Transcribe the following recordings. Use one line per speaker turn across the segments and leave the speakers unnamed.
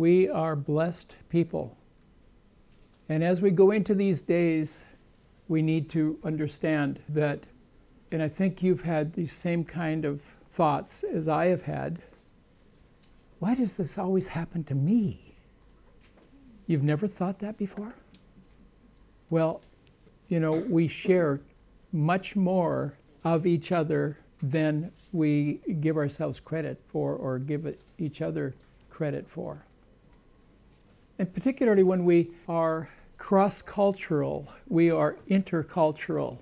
We are blessed people. And as we go into these days, we need to understand that, and I think you've had these same kind of thoughts as I have had. Why does this always happen to me? You've never thought that before? Well, you know, we share much more of each other than we give ourselves credit for or give each other credit for. And particularly when we are cross cultural, we are intercultural,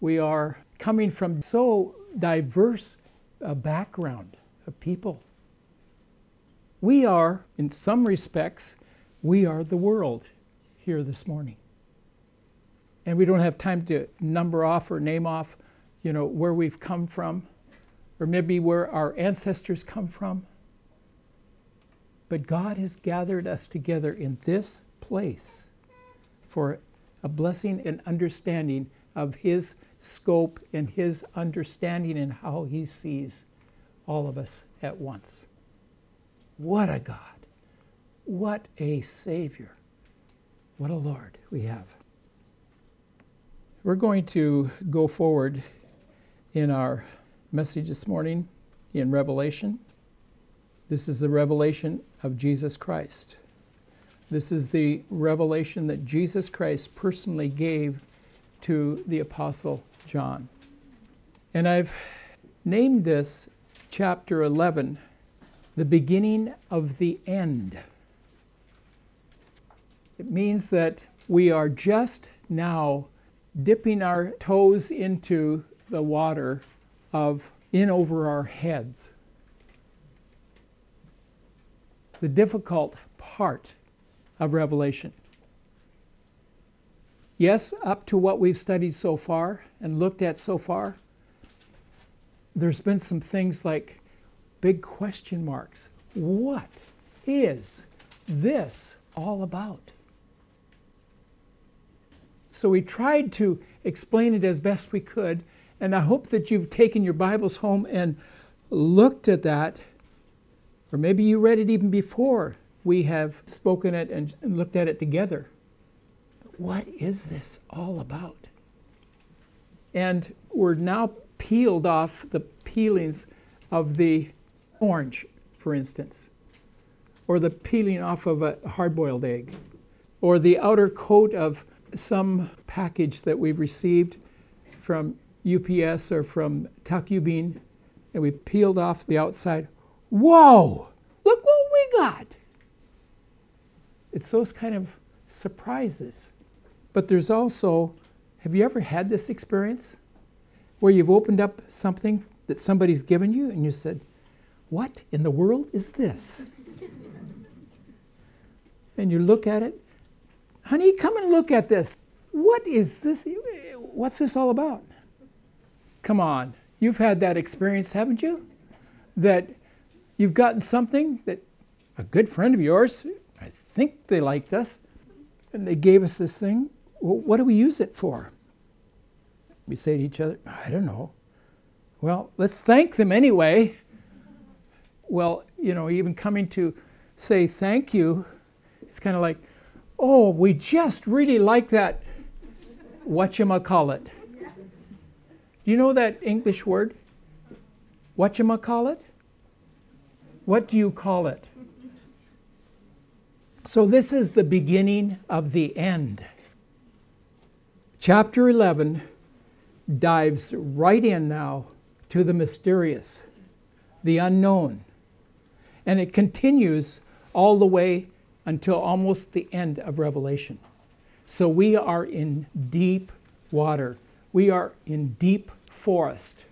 we are coming from so diverse a background of people. We are, in some respects, we are the world here this morning. And we don't have time to number off or name off, you know, where we've come from, or maybe where our ancestors come from. But God has gathered us together in this place for a blessing and understanding of His scope and His understanding and how He sees all of us at once. What a God! What a Savior! What a Lord we have. We're going to go forward in our message this morning in Revelation. This is the revelation of Jesus Christ. This is the revelation that Jesus Christ personally gave to the Apostle John. And I've named this chapter 11 the beginning of the end. It means that we are just now dipping our toes into the water of in over our heads. The difficult part of Revelation. Yes, up to what we've studied so far and looked at so far, there's been some things like big question marks. What is this all about? So we tried to explain it as best we could, and I hope that you've taken your Bibles home and looked at that, or maybe you read it even before we have spoken it and, looked at it together. What is this all about? And we're now peeled off the peelings of the orange, for instance, or the peeling off of a hard boiled egg, or the outer coat of some package that we've received from UPS or from Takubin, and we peeled off the outside. Whoa! Look what we got! It's those kind of surprises. But there's also, have you ever had this experience where you've opened up something that somebody's given you and you said, What in the world is this? and you look at it, honey, come and look at this. What is this? What's this all about? Come on, you've had that experience, haven't you? That you've gotten something that a good friend of yours I think they liked us, and they gave us this thing. Well, what do we use it for? We say to each other, I don't know. Well, let's thank them anyway. Well, you know, even coming to say thank you, it's kind of like, oh, we just really like that whatchamacallit. Do you know that English word? Whatchamacallit? What do you call it? So, this is the beginning of the end. Chapter 11 dives right in now to the mysterious, the unknown. And it continues all the way until almost the end of Revelation. So, we are in deep water, we are in deep forest.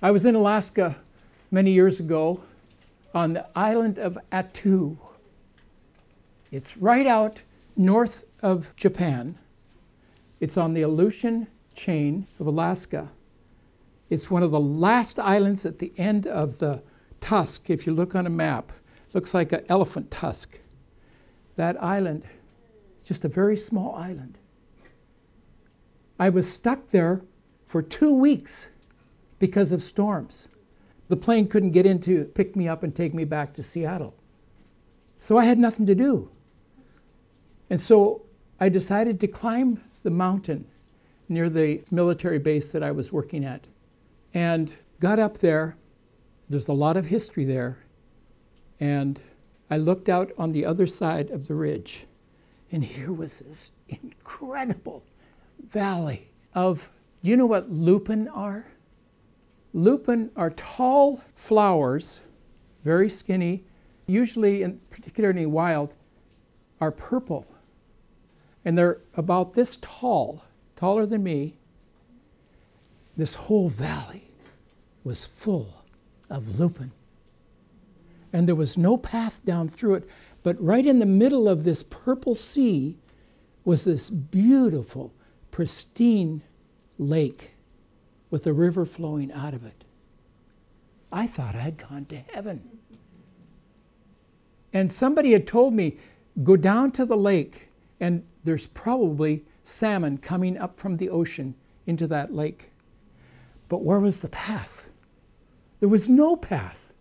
I was in Alaska many years ago on the island of Attu it's right out north of Japan. It's on the Aleutian chain of Alaska. It's one of the last islands at the end of the tusk. If you look on a map, looks like an elephant tusk. That island, just a very small island. I was stuck there for two weeks because of storms. The plane couldn't get in to pick me up and take me back to Seattle. So I had nothing to do. And so I decided to climb the mountain near the military base that I was working at and got up there. There's a lot of history there. And I looked out on the other side of the ridge, and here was this incredible valley of, do you know what lupin are? Lupin are tall flowers, very skinny, usually, and particularly wild, are purple. And they're about this tall, taller than me. This whole valley was full of lupin. And there was no path down through it, but right in the middle of this purple sea was this beautiful, pristine lake with a river flowing out of it. I thought I had gone to heaven. And somebody had told me, go down to the lake, and there's probably salmon coming up from the ocean into that lake. But where was the path? There was no path.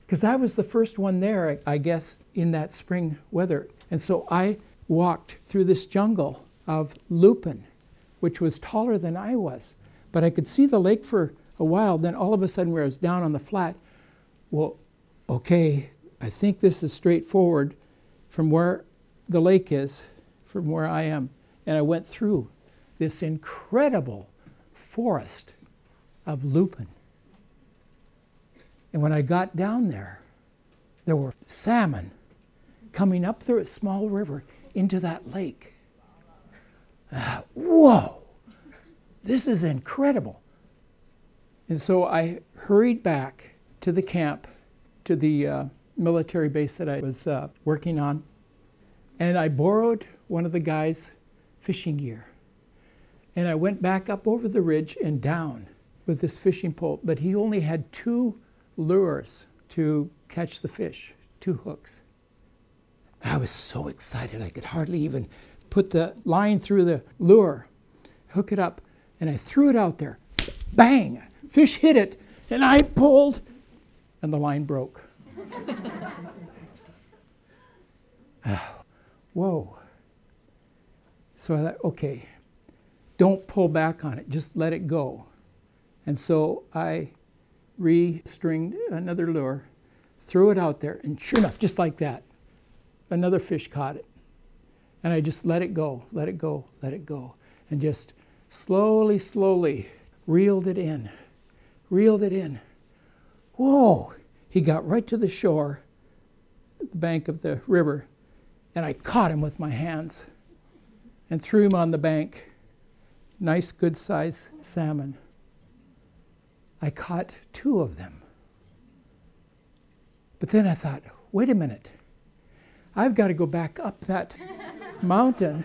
Because I was the first one there, I guess, in that spring weather. And so I walked through this jungle of lupin, which was taller than I was. But I could see the lake for a while. Then all of a sudden, where I was down on the flat, well, okay, I think this is straightforward from where the lake is, from where I am. And I went through this incredible forest of lupin. And when I got down there, there were salmon coming up through a small river into that lake. Uh, whoa, this is incredible. And so I hurried back to the camp, to the uh, military base that I was uh, working on, and I borrowed one of the guys' fishing gear. And I went back up over the ridge and down with this fishing pole, but he only had two lures to catch the fish, two hooks. I was so excited I could hardly even put the line through the lure, hook it up, and I threw it out there. Bang! Fish hit it, and I pulled, and the line broke. Whoa. So I thought, okay, don't pull back on it, just let it go. And so I restringed another lure, threw it out there, and sure enough, just like that, another fish caught it. And I just let it go, let it go, let it go, and just slowly, slowly reeled it in, reeled it in. Whoa! He got right to the shore, the bank of the river, and I caught him with my hands and threw him on the bank. Nice, good sized salmon. I caught two of them. But then I thought, wait a minute. I've got to go back up that mountain.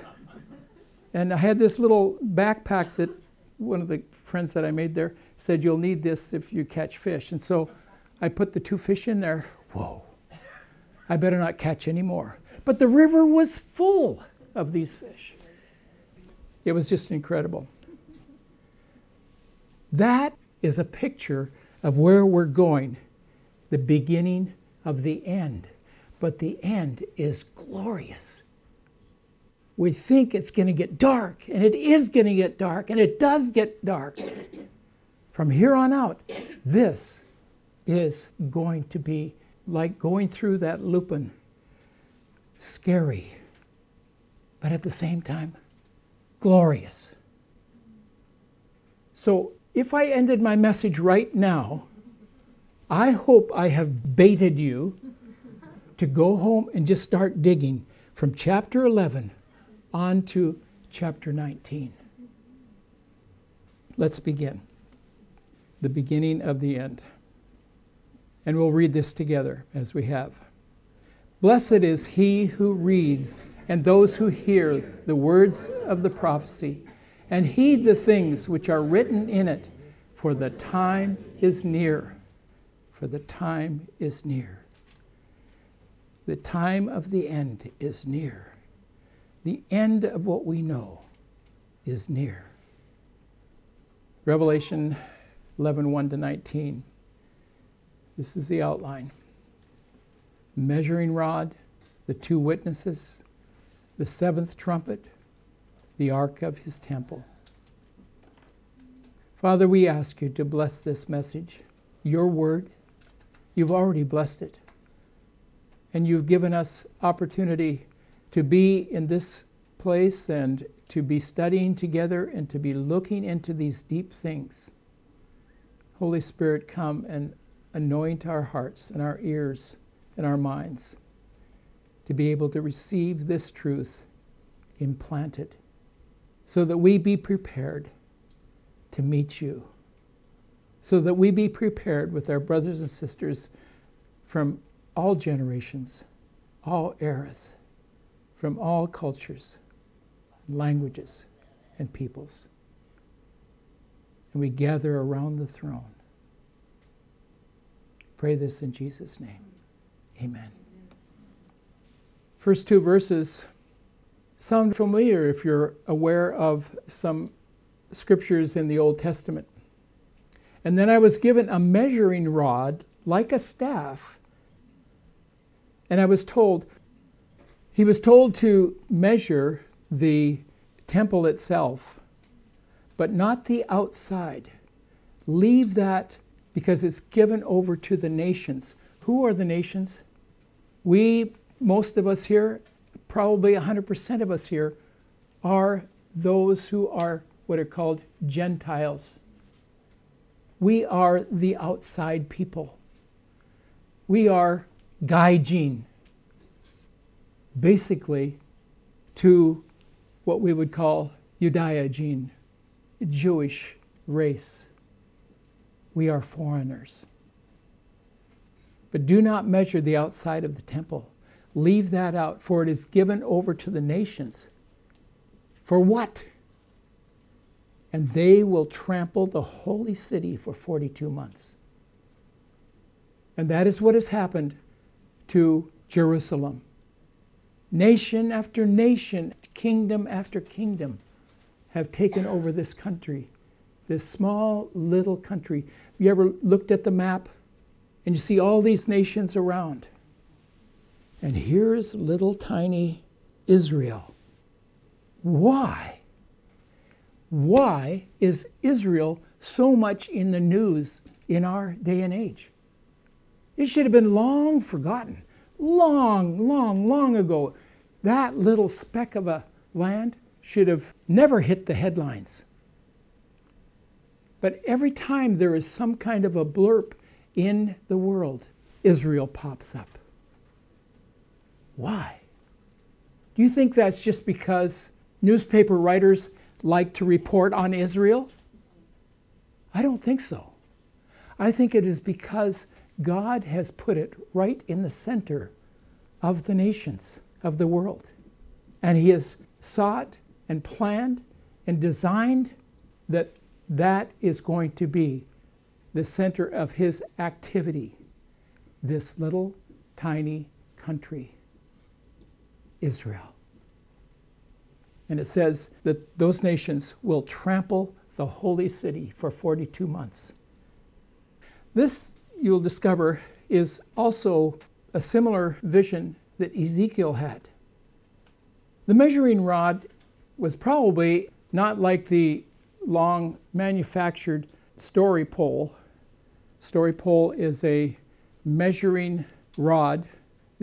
And I had this little backpack that one of the friends that I made there said, You'll need this if you catch fish. And so I put the two fish in there. Whoa, I better not catch any more. But the river was full of these fish. It was just incredible. That is a picture of where we're going, the beginning of the end. But the end is glorious. We think it's going to get dark, and it is going to get dark, and it does get dark. From here on out, this is going to be like going through that lupin, scary, but at the same time, glorious. So if I ended my message right now, I hope I have baited you to go home and just start digging from chapter 11 on to chapter 19. Let's begin. The beginning of the end. And we'll read this together as we have. Blessed is he who reads and those who hear the words of the prophecy and heed the things which are written in it, for the time is near. For the time is near. The time of the end is near. The end of what we know is near. Revelation 11 1 to 19. This is the outline. measuring rod, the two witnesses, the seventh trumpet, the ark of his temple. Father, we ask you to bless this message, your word. You've already blessed it. And you've given us opportunity to be in this place and to be studying together and to be looking into these deep things. Holy Spirit, come and anoint our hearts and our ears and our minds to be able to receive this truth implanted so that we be prepared to meet you, so that we be prepared with our brothers and sisters from all generations, all eras, from all cultures, languages, and peoples. And we gather around the throne. Pray this in Jesus' name. Amen. First two verses sound familiar if you're aware of some scriptures in the Old Testament. And then I was given a measuring rod like a staff. And I was told, he was told to measure the temple itself, but not the outside. Leave that because it's given over to the nations. Who are the nations? We, most of us here, probably 100% of us here, are those who are what are called Gentiles. We are the outside people. We are gaijin, basically to what we would call Judaizin, Jewish race. We are foreigners. But do not measure the outside of the temple. Leave that out, for it is given over to the nations. For what? and they will trample the holy city for 42 months. And that is what has happened to Jerusalem. Nation after nation, kingdom after kingdom have taken over this country, this small little country. You ever looked at the map and you see all these nations around? And here's little tiny Israel. Why? why is Israel so much in the news in our day and age? It should have been long forgotten. Long, long, long ago. That little speck of a land should have never hit the headlines. But every time there is some kind of a blurb in the world, Israel pops up. Why? Do you think that's just because newspaper writers like to report on Israel? I don't think so. I think it is because God has put it right in the center of the nations of the world. And He has sought and planned and designed that that is going to be the center of His activity. This little tiny country, Israel. And it says that those nations will trample the holy city for 42 months. This, you'll discover, is also a similar vision that Ezekiel had. The measuring rod was probably not like the long manufactured story pole. Story pole is a measuring rod.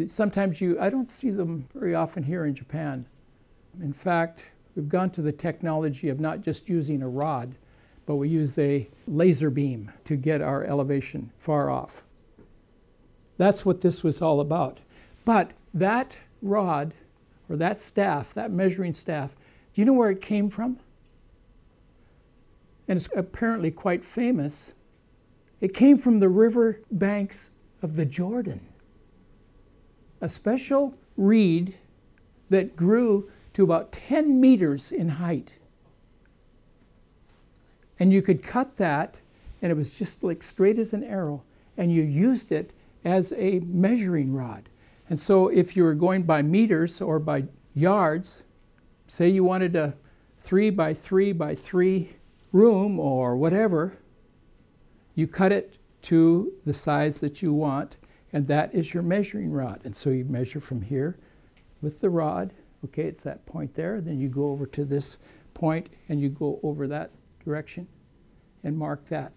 Sometimes you, I don't see them very often here in Japan. In fact, we've gone to the technology of not just using a rod, but we use a laser beam to get our elevation far off. That's what this was all about. But that rod, or that staff, that measuring staff, do you know where it came from? And it's apparently quite famous. It came from the river banks of the Jordan. A special reed that grew to about 10 meters in height. And you could cut that, and it was just like straight as an arrow, and you used it as a measuring rod. And so if you were going by meters or by yards, say you wanted a three by three by three room or whatever, you cut it to the size that you want, And that is your measuring rod. And so you measure from here with the rod. Okay, it's that point there. Then you go over to this point and you go over that direction and mark that.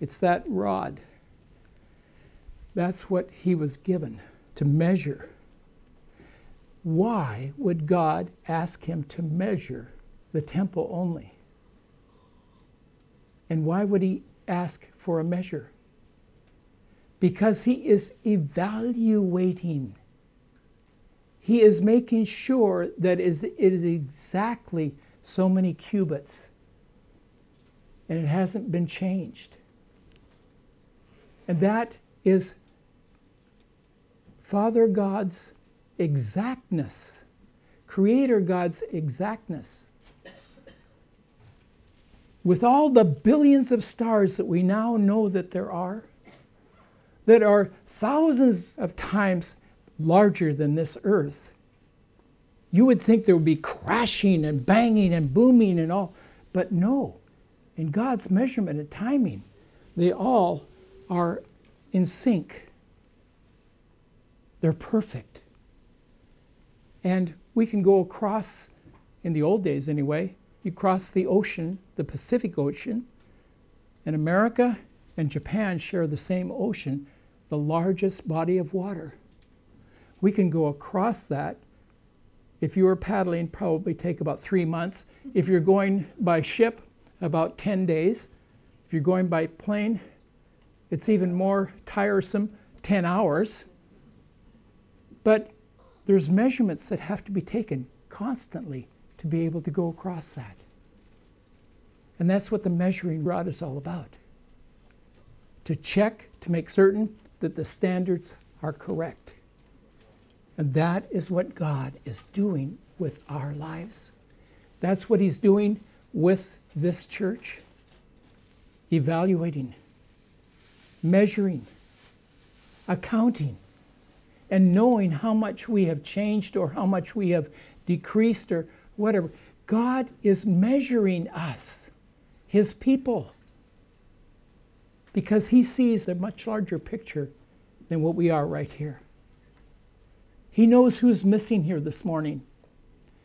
It's that rod. That's what he was given to measure. Why would God ask him to measure the temple only? And why would he ask for a measure? Because he is evaluating. He is making sure that it is exactly so many cubits and it hasn't been changed. And that is Father God's exactness, Creator God's exactness. With all the billions of stars that we now know that there are, that are thousands of times larger than this earth, you would think there would be crashing and banging and booming and all, but no. In God's measurement and timing, they all are in sync. They're perfect. And we can go across, in the old days anyway, you cross the ocean, the Pacific Ocean, and America and Japan share the same ocean, the largest body of water. We can go across that. If you were paddling, probably take about three months. If you're going by ship, about 10 days. If you're going by plane, it's even more tiresome 10 hours. But there's measurements that have to be taken constantly to be able to go across that. And that's what the measuring rod is all about to check, to make certain that the standards are correct. And that is what God is doing with our lives. That's what He's doing with this church, evaluating, measuring, accounting, and knowing how much we have changed or how much we have decreased or whatever. God is measuring us, His people, because He sees a much larger picture than what we are right here. He knows who's missing here this morning.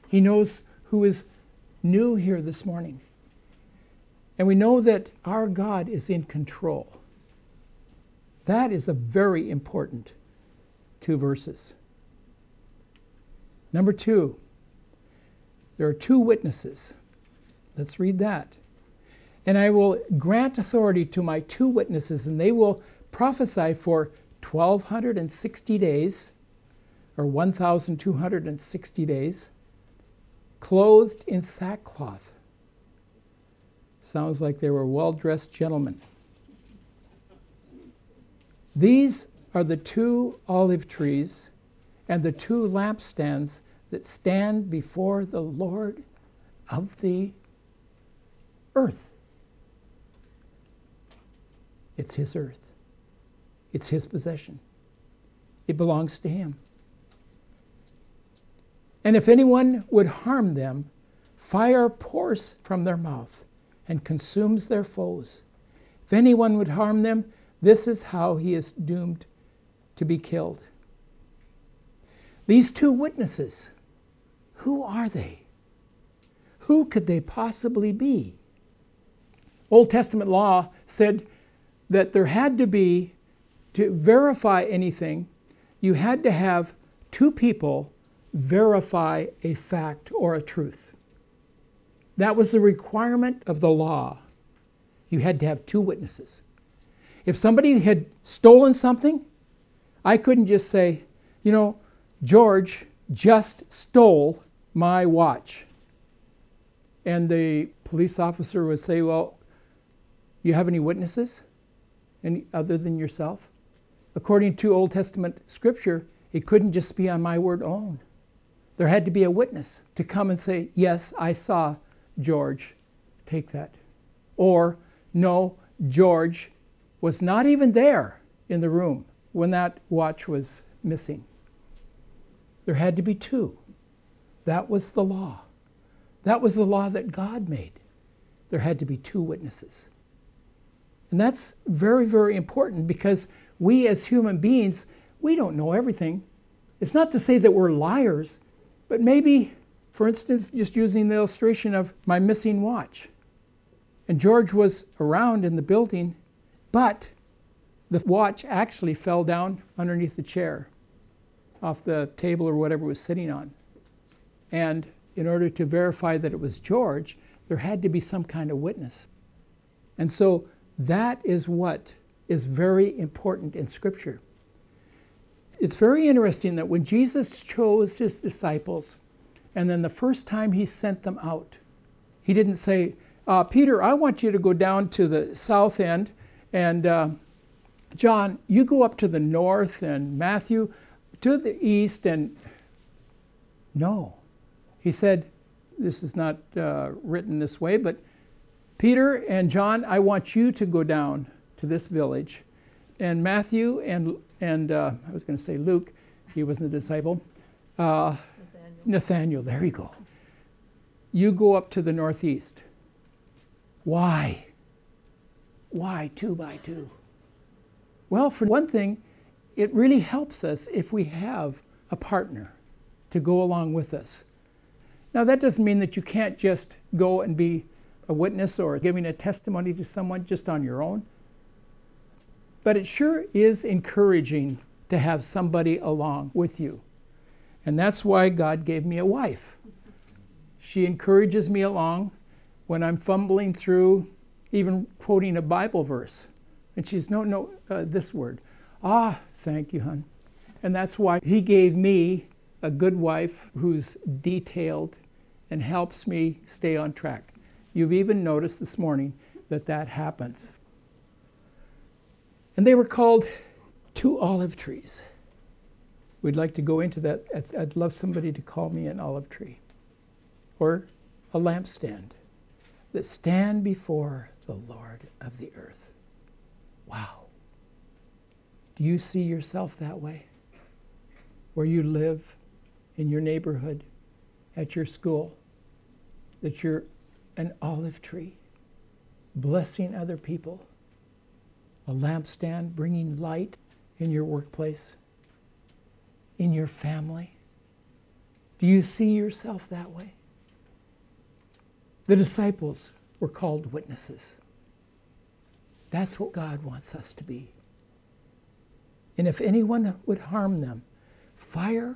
He knows who is new here this morning. And we know that our God is in control. That is a very important two verses. Number two, there are two witnesses. Let's read that. And I will grant authority to my two witnesses, and they will prophesy for 1260 days, or 1260 days, clothed in sackcloth. Sounds like they were well dressed gentlemen. These are the two olive trees and the two lampstands that stand before the Lord of the earth. It's His earth, it's His possession, it belongs to Him. And if anyone would harm them, fire pours from their mouth and consumes their foes. If anyone would harm them, this is how he is doomed to be killed. These two witnesses, who are they? Who could they possibly be? Old Testament law said that there had to be, to verify anything, you had to have two people verify a fact or a truth. That was the requirement of the law. You had to have two witnesses. If somebody had stolen something, I couldn't just say, you know, George just stole my watch. And the police officer would say, well, you have any witnesses? Any other than yourself? According to Old Testament scripture, it couldn't just be on my word alone. There had to be a witness to come and say, Yes, I saw George, take that. Or, no, George was not even there in the room when that watch was missing. There had to be two. That was the law. That was the law that God made. There had to be two witnesses. And that's very, very important because we as human beings, We don't know everything. It's not to say that we're liars, but maybe, for instance, just using the illustration of my missing watch. And George was around in the building, but the watch actually fell down underneath the chair off the table or whatever it was sitting on. And in order to verify that it was George, there had to be some kind of witness. And so that is what is very important in Scripture. It's very interesting that when Jesus chose his disciples, and then the first time he sent them out, he didn't say, uh, Peter, I want you to go down to the south end, and uh, John, you go up to the north, and Matthew to the east, and no. He said, this is not uh, written this way, but Peter and John, I want you to go down to this village. And Matthew and, and uh, I was going to say Luke, he wasn't a disciple. Uh, Nathaniel. Nathaniel, there you go. You go up to the northeast. Why? Why two by two? Well, for one thing, it really helps us if we have a partner to go along with us. Now, that doesn't mean that you can't just go and be a witness or giving a testimony to someone just on your own. But it sure is encouraging to have somebody along with you. And that's why God gave me a wife. She encourages me along when I'm fumbling through, even quoting a Bible verse. And she's, no, no, uh, this word. Ah, thank you, hon. And that's why He gave me a good wife who's detailed and helps me stay on track. You've even noticed this morning that that happens. And they were called two olive trees. We'd like to go into that. I'd love somebody to call me an olive tree or a lampstand that stand before the Lord of the earth. Wow. Do you see yourself that way? Where you live, in your neighborhood, at your school, that you're an olive tree, blessing other people, a lampstand bringing light in your workplace, in your family? Do you see yourself that way? The disciples were called witnesses. That's what God wants us to be. And if anyone would harm them, fire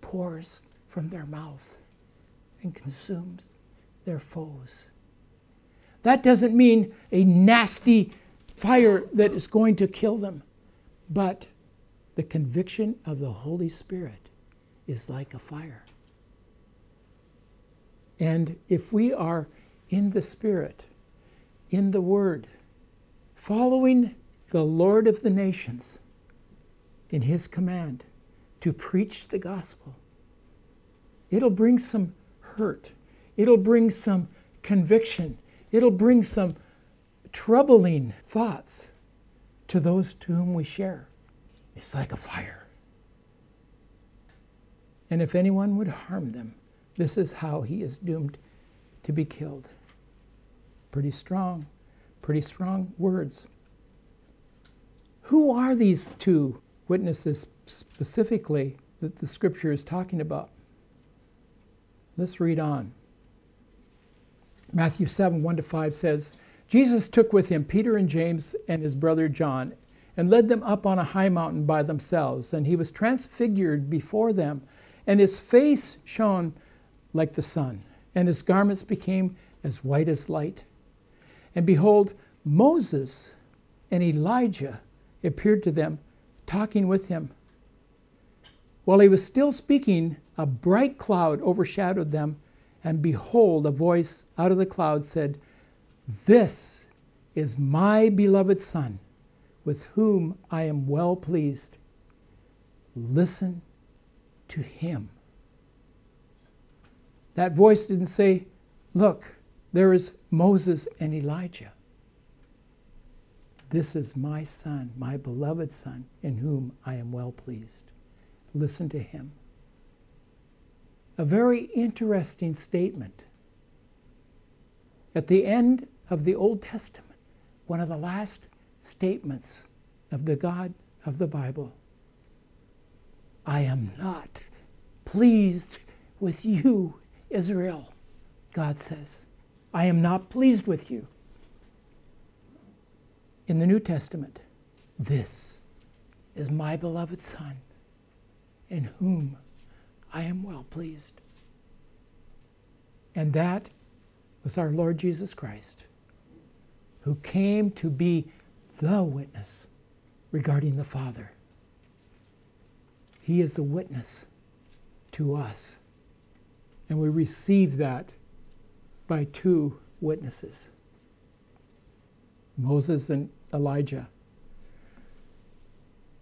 pours from their mouth and consumes their foes. That doesn't mean a nasty fire that is going to kill them, but the conviction of the Holy Spirit is like a fire. And if we are in the Spirit, in the Word, following the Lord of the nations in His command to preach the gospel, it'll bring some hurt It'll bring some conviction. It'll bring some troubling thoughts to those to whom we share. It's like a fire. And if anyone would harm them, this is how he is doomed to be killed. Pretty strong, pretty strong words. Who are these two witnesses specifically that the scripture is talking about? Let's read on. Matthew 7 1 to 5 says, Jesus took with him Peter and James and his brother John and led them up on a high mountain by themselves. And he was transfigured before them, and his face shone like the sun, and his garments became as white as light. And behold, Moses and Elijah appeared to them, talking with him. While he was still speaking, a bright cloud overshadowed them and behold, a voice out of the cloud said, This is my beloved Son, with whom I am well pleased. Listen to him. That voice didn't say, Look, there is Moses and Elijah. This is my son, my beloved son, in whom I am well pleased. Listen to him a very interesting statement. At the end of the Old Testament, one of the last statements of the God of the Bible, I am not pleased with you, Israel, God says. I am not pleased with you. In the New Testament, this is my beloved Son, in whom I am well pleased. And that was our Lord Jesus Christ, who came to be the witness regarding the Father. He is the witness to us. And we receive that by two witnesses Moses and Elijah.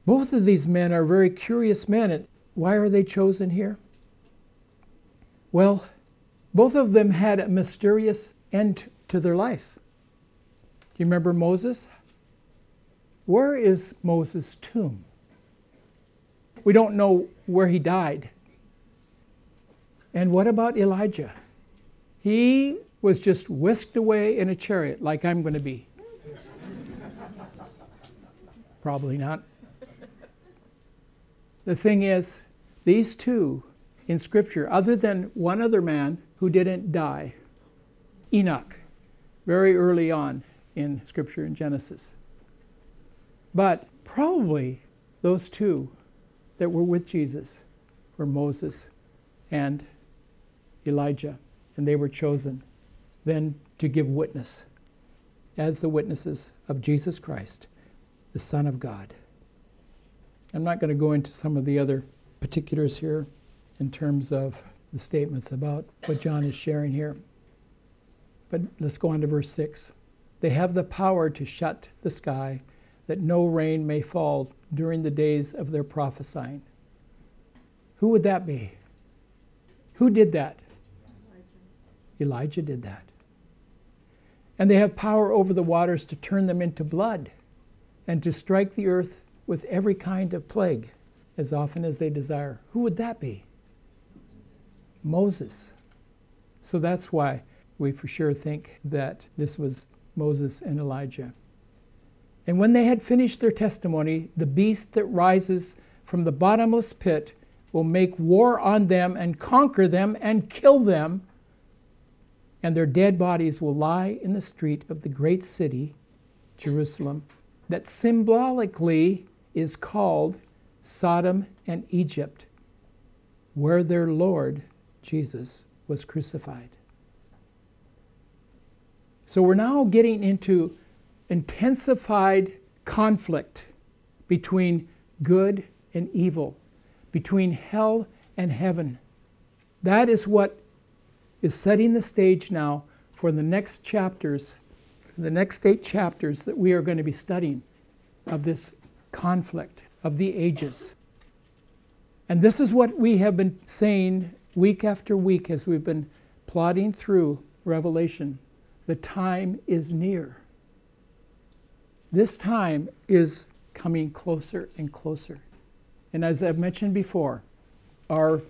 Both of these men are very curious men. And why are they chosen here? Well, both of them had a mysterious end to their life. You remember Moses? Where is Moses' tomb? We don't know where he died. And what about Elijah? He was just whisked away in a chariot like I'm going to be. Probably not. The thing is, these two in Scripture, other than one other man who didn't die, Enoch, very early on in Scripture in Genesis. But probably those two that were with Jesus were Moses and Elijah, and they were chosen then to give witness as the witnesses of Jesus Christ, the Son of God. I'm not going to go into some of the other particulars here in terms of the statements about what John is sharing here. But let's go on to verse 6. They have the power to shut the sky that no rain may fall during the days of their prophesying. Who would that be? Who did that? Elijah, Elijah did that. And they have power over the waters to turn them into blood and to strike the earth with every kind of plague as often as they desire. Who would that be? Moses. So that's why we for sure think that this was Moses and Elijah. And when they had finished their testimony, the beast that rises from the bottomless pit will make war on them and conquer them and kill them, and their dead bodies will lie in the street of the great city, Jerusalem, that symbolically is called Sodom and Egypt, where their Lord Jesus was crucified. So we're now getting into intensified conflict between good and evil, between hell and heaven. That is what is setting the stage now for the next chapters, the next eight chapters that we are going to be studying of this conflict of the ages. And this is what we have been saying week after week as we've been plodding through Revelation. The time is near. This time is coming closer and closer. And as I've mentioned before, our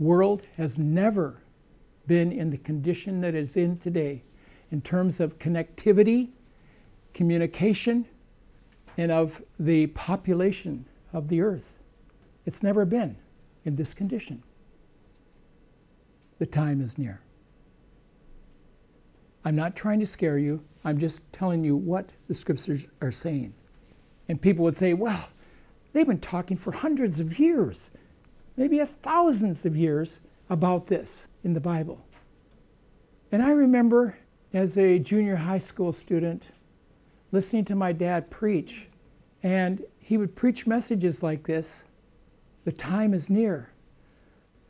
world has never been in the condition that it's in today in terms of connectivity, communication, and of the population of the earth. It's never been in this condition. The time is near. I'm not trying to scare you. I'm just telling you what the scriptures are saying. And people would say, well, they've been talking for hundreds of years, maybe a thousands of years about this in the Bible. And I remember as a junior high school student listening to my dad preach, and he would preach messages like this The time is near.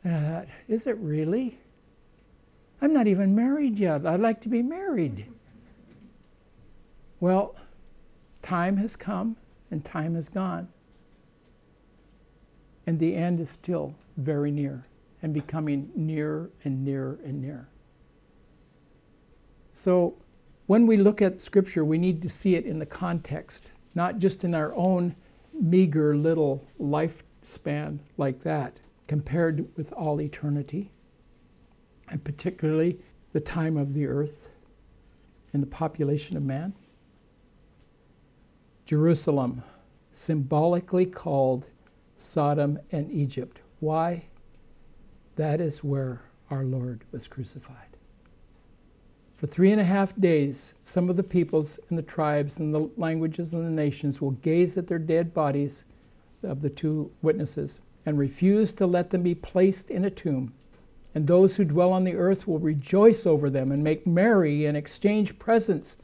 And I thought, is it really? I'm not even married yet. I'd like to be married. Well, time has come and time has gone. And the end is still very near and becoming nearer and nearer and nearer. So, when we look at Scripture, we need to see it in the context, not just in our own meager little lifespan like that, compared with all eternity and particularly the time of the earth and the population of man. Jerusalem, symbolically called Sodom, and Egypt. Why? That is where our Lord was crucified. For three and a half days, some of the peoples and the tribes and the languages and the nations will gaze at their dead bodies of the two witnesses and refuse to let them be placed in a tomb. And those who dwell on the earth will rejoice over them and make merry and exchange presents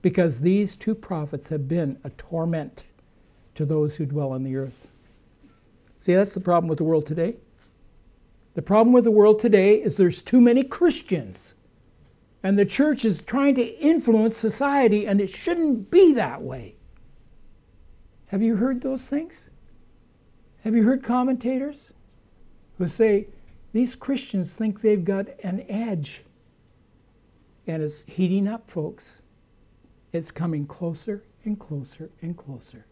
because these two prophets have been a torment to those who dwell on the earth. See, that's the problem with the world today. The problem with the world today is there's too many Christians. And the church is trying to influence society, and it shouldn't be that way. Have you heard those things? Have you heard commentators who say these Christians think they've got an edge? And it's heating up, folks. It's coming closer and closer and closer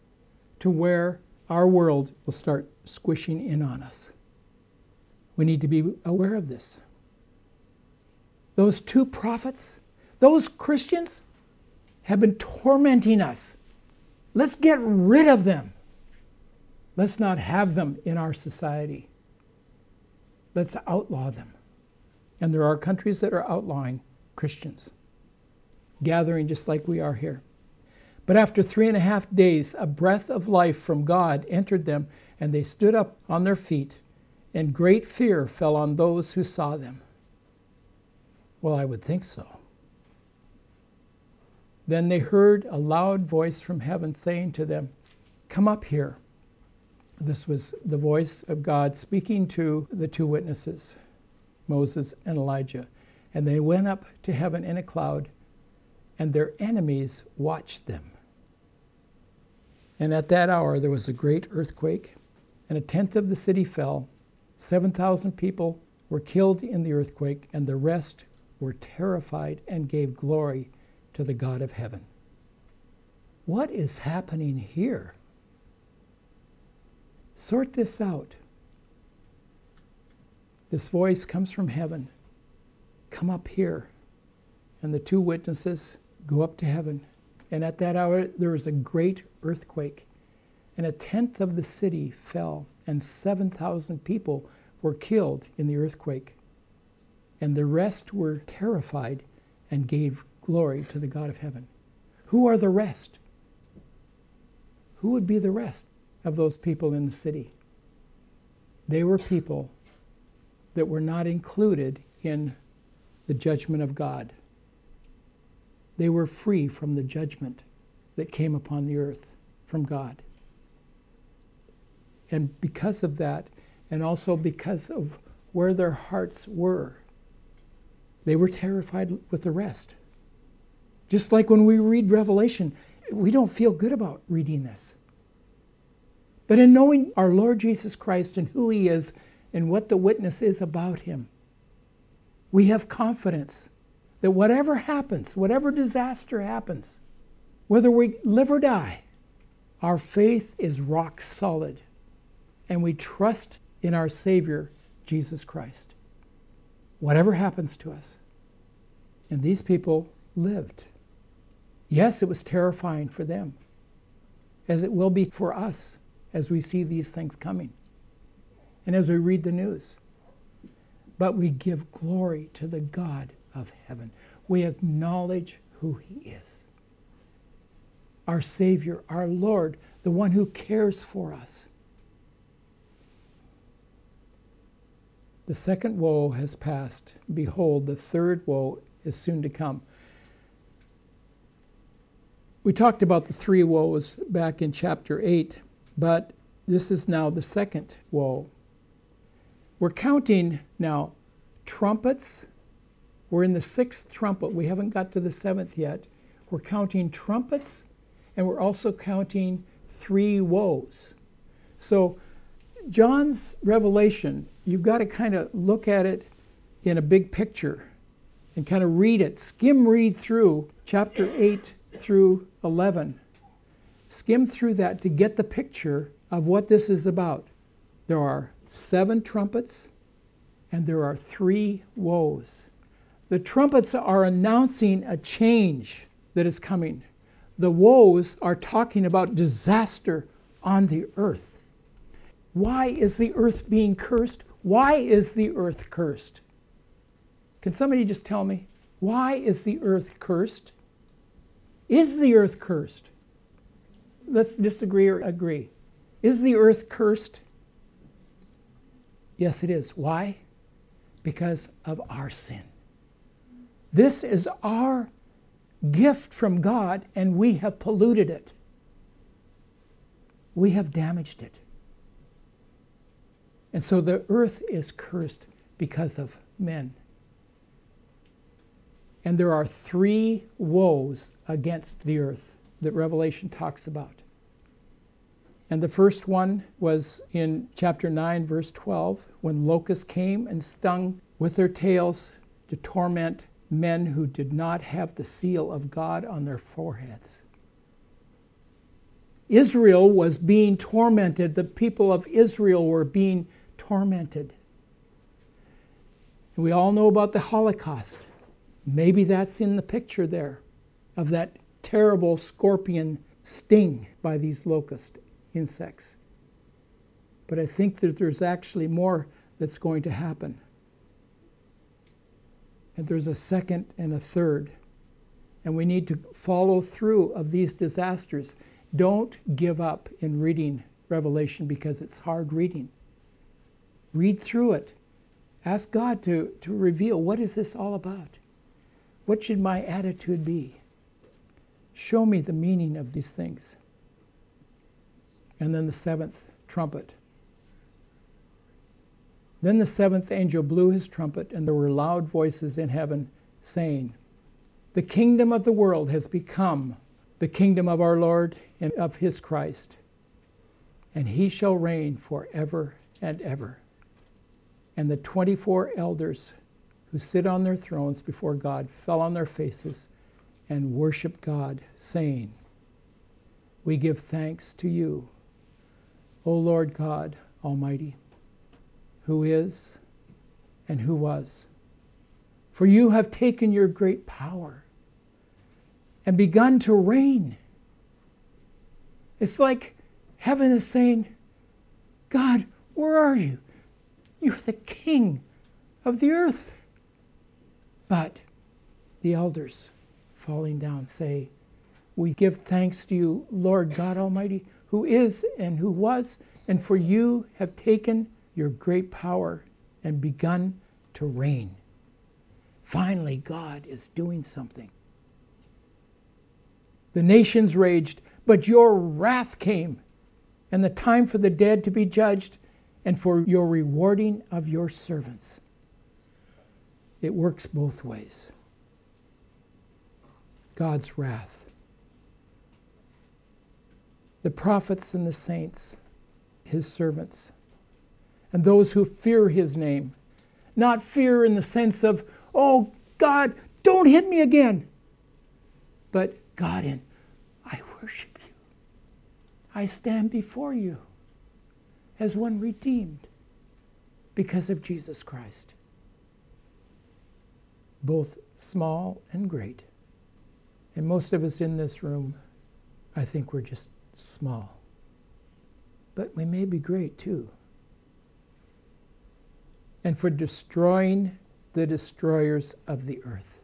to where our world will start squishing in on us. We need to be aware of this. Those two prophets, those Christians, have been tormenting us. Let's get rid of them. Let's not have them in our society. Let's outlaw them. And there are countries that are outlawing Christians, gathering just like we are here. But after three and a half days, a breath of life from God entered them, and they stood up on their feet, and great fear fell on those who saw them. Well, I would think so. Then they heard a loud voice from heaven saying to them, Come up here. This was the voice of God speaking to the two witnesses, Moses and Elijah. And they went up to heaven in a cloud, and their enemies watched them. And at that hour there was a great earthquake, and a tenth of the city fell. 7,000 people were killed in the earthquake, and the rest were terrified and gave glory to the God of heaven. What is happening here? Sort this out. This voice comes from heaven. Come up here. And the two witnesses go up to heaven. And at that hour there was a great earthquake, and a tenth of the city fell, and 7,000 people were killed in the earthquake. And the rest were terrified and gave glory to the God of heaven. Who are the rest? Who would be the rest of those people in the city? They were people that were not included in the judgment of God. They were free from the judgment that came upon the earth from God. And because of that, and also because of where their hearts were, they were terrified with the rest. Just like when we read Revelation, we don't feel good about reading this. But in knowing our Lord Jesus Christ and who He is and what the witness is about Him, we have confidence that whatever happens, whatever disaster happens, whether we live or die, our faith is rock solid and we trust in our Savior, Jesus Christ. Whatever happens to us. And these people lived. Yes, it was terrifying for them, as it will be for us as we see these things coming and as we read the news. But we give glory to the God of heaven. We acknowledge who He is our Savior, our Lord, the one who cares for us. The second woe has passed. Behold, the third woe is soon to come. We talked about the three woes back in chapter 8, but this is now the second woe. We're counting now trumpets, we're in the sixth trumpet. We haven't got to the seventh yet. We're counting trumpets and we're also counting three woes. So, John's revelation, you've got to kind of look at it in a big picture and kind of read it, skim read through chapter 8 through 11. Skim through that to get the picture of what this is about. There are seven trumpets and there are three woes. The trumpets are announcing a change that is coming. The woes are talking about disaster on the earth. Why is the earth being cursed? Why is the earth cursed? Can somebody just tell me? Why is the earth cursed? Is the earth cursed? Let's disagree or agree. Is the earth cursed? Yes, it is. Why? Because of our sin. This is our gift from God, and we have polluted it. We have damaged it. And so the earth is cursed because of men. And there are three woes against the earth that Revelation talks about. And the first one was in chapter 9, verse 12, when locusts came and stung with their tails to torment men who did not have the seal of God on their foreheads. Israel was being tormented. The people of Israel were being tormented. We all know about the Holocaust. Maybe that's in the picture there of that terrible scorpion sting by these locust insects. But I think that there's actually more that's going to happen. And there's a second and a third. And we need to follow through of these disasters. Don't give up in reading Revelation because it's hard reading. Read through it. Ask God to, to reveal what is this all about? What should my attitude be? Show me the meaning of these things. And then the seventh trumpet. Then the seventh angel blew his trumpet, and there were loud voices in heaven saying, The kingdom of the world has become the kingdom of our Lord and of his Christ, and he shall reign forever and ever. And the 24 elders who sit on their thrones before God fell on their faces and worship God, saying, We give thanks to you, O Lord God Almighty, who is and who was. For you have taken your great power and begun to reign. It's like heaven is saying, God, where are you? You're the king of the earth. But the elders falling down say, We give thanks to you, Lord God Almighty, who is and who was, and for you have taken your great power and begun to reign. Finally, God is doing something. The nations raged, but your wrath came, and the time for the dead to be judged, and for your rewarding of your servants. It works both ways. God's wrath. The prophets and the saints, his servants, and those who fear his name. Not fear in the sense of, oh, God, don't hit me again. But God, in, I worship you. I stand before you as one redeemed because of Jesus Christ both small and great. And most of us in this room, I think we're just small. But we may be great too. And for destroying the destroyers of the earth.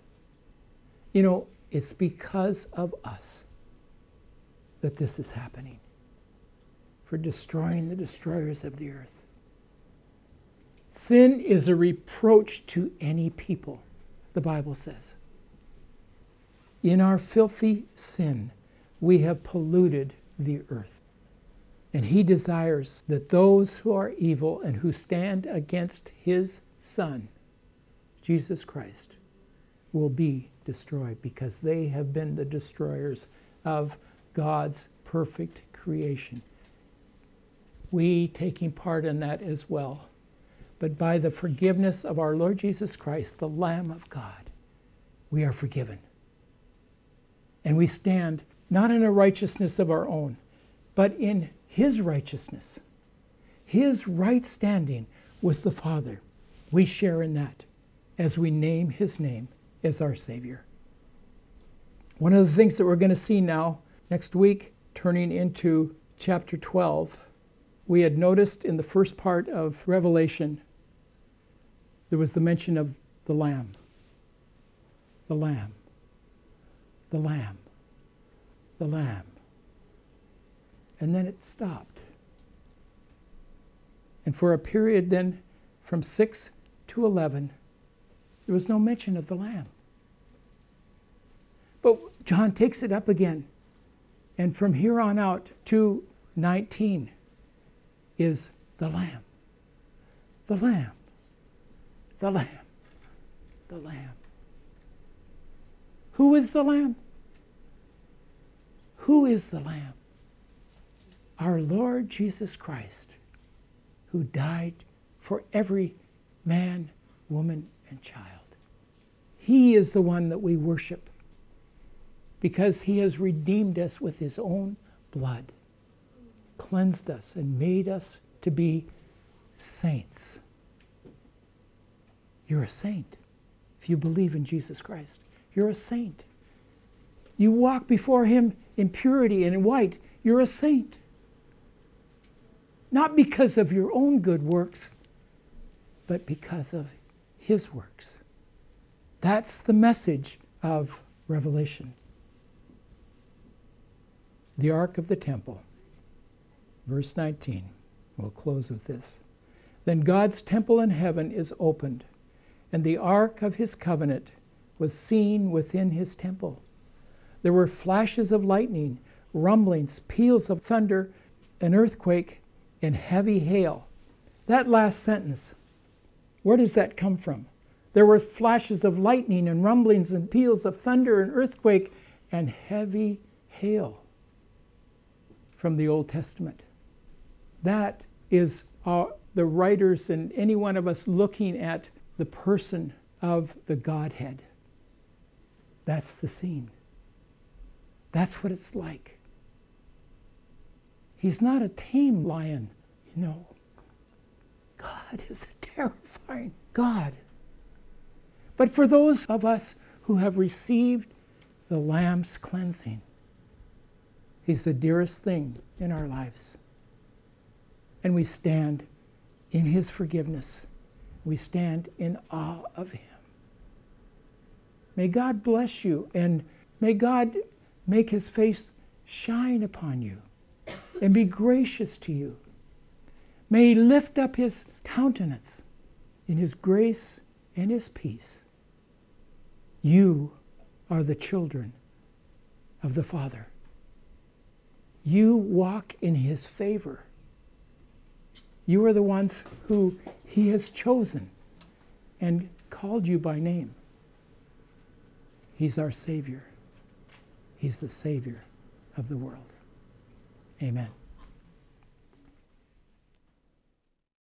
You know, it's because of us that this is happening. For destroying the destroyers of the earth. Sin is a reproach to any people the Bible says. In our filthy sin, we have polluted the earth. And he desires that those who are evil and who stand against his Son, Jesus Christ, will be destroyed because they have been the destroyers of God's perfect creation. We taking part in that as well but by the forgiveness of our Lord Jesus Christ, the Lamb of God, we are forgiven. And we stand not in a righteousness of our own, but in His righteousness, His right standing with the Father. We share in that as we name His name as our Savior. One of the things that we're going to see now next week, turning into chapter 12, we had noticed in the first part of Revelation, there was the mention of the Lamb. The Lamb. The Lamb. The Lamb. And then it stopped. And for a period then from 6 to 11, there was no mention of the Lamb. But John takes it up again. And from here on out to 19 is the Lamb. The Lamb. The Lamb. The Lamb. Who is the Lamb? Who is the Lamb? Our Lord Jesus Christ, who died for every man, woman, and child. He is the one that we worship because he has redeemed us with his own blood, cleansed us, and made us to be saints. You're a saint if you believe in Jesus Christ. You're a saint. You walk before him in purity and in white. You're a saint. Not because of your own good works, but because of his works. That's the message of Revelation. The Ark of the Temple, verse 19. We'll close with this. Then God's temple in heaven is opened, and the ark of his covenant was seen within his temple. There were flashes of lightning, rumblings, peals of thunder, an earthquake, and heavy hail. That last sentence, where does that come from? There were flashes of lightning and rumblings and peals of thunder and earthquake and heavy hail from the Old Testament. That is uh, the writers and any one of us looking at the person of the Godhead. That's the scene. That's what it's like. He's not a tame lion, you know. God is a terrifying God. But for those of us who have received the Lamb's cleansing, He's the dearest thing in our lives. And we stand in His forgiveness. We stand in awe of Him. May God bless you and may God make His face shine upon you and be gracious to you. May He lift up His countenance in His grace and His peace. You are the children of the Father. You walk in His favor. You are the ones who He has chosen and called you by name. He's our Savior. He's the Savior of the world. Amen.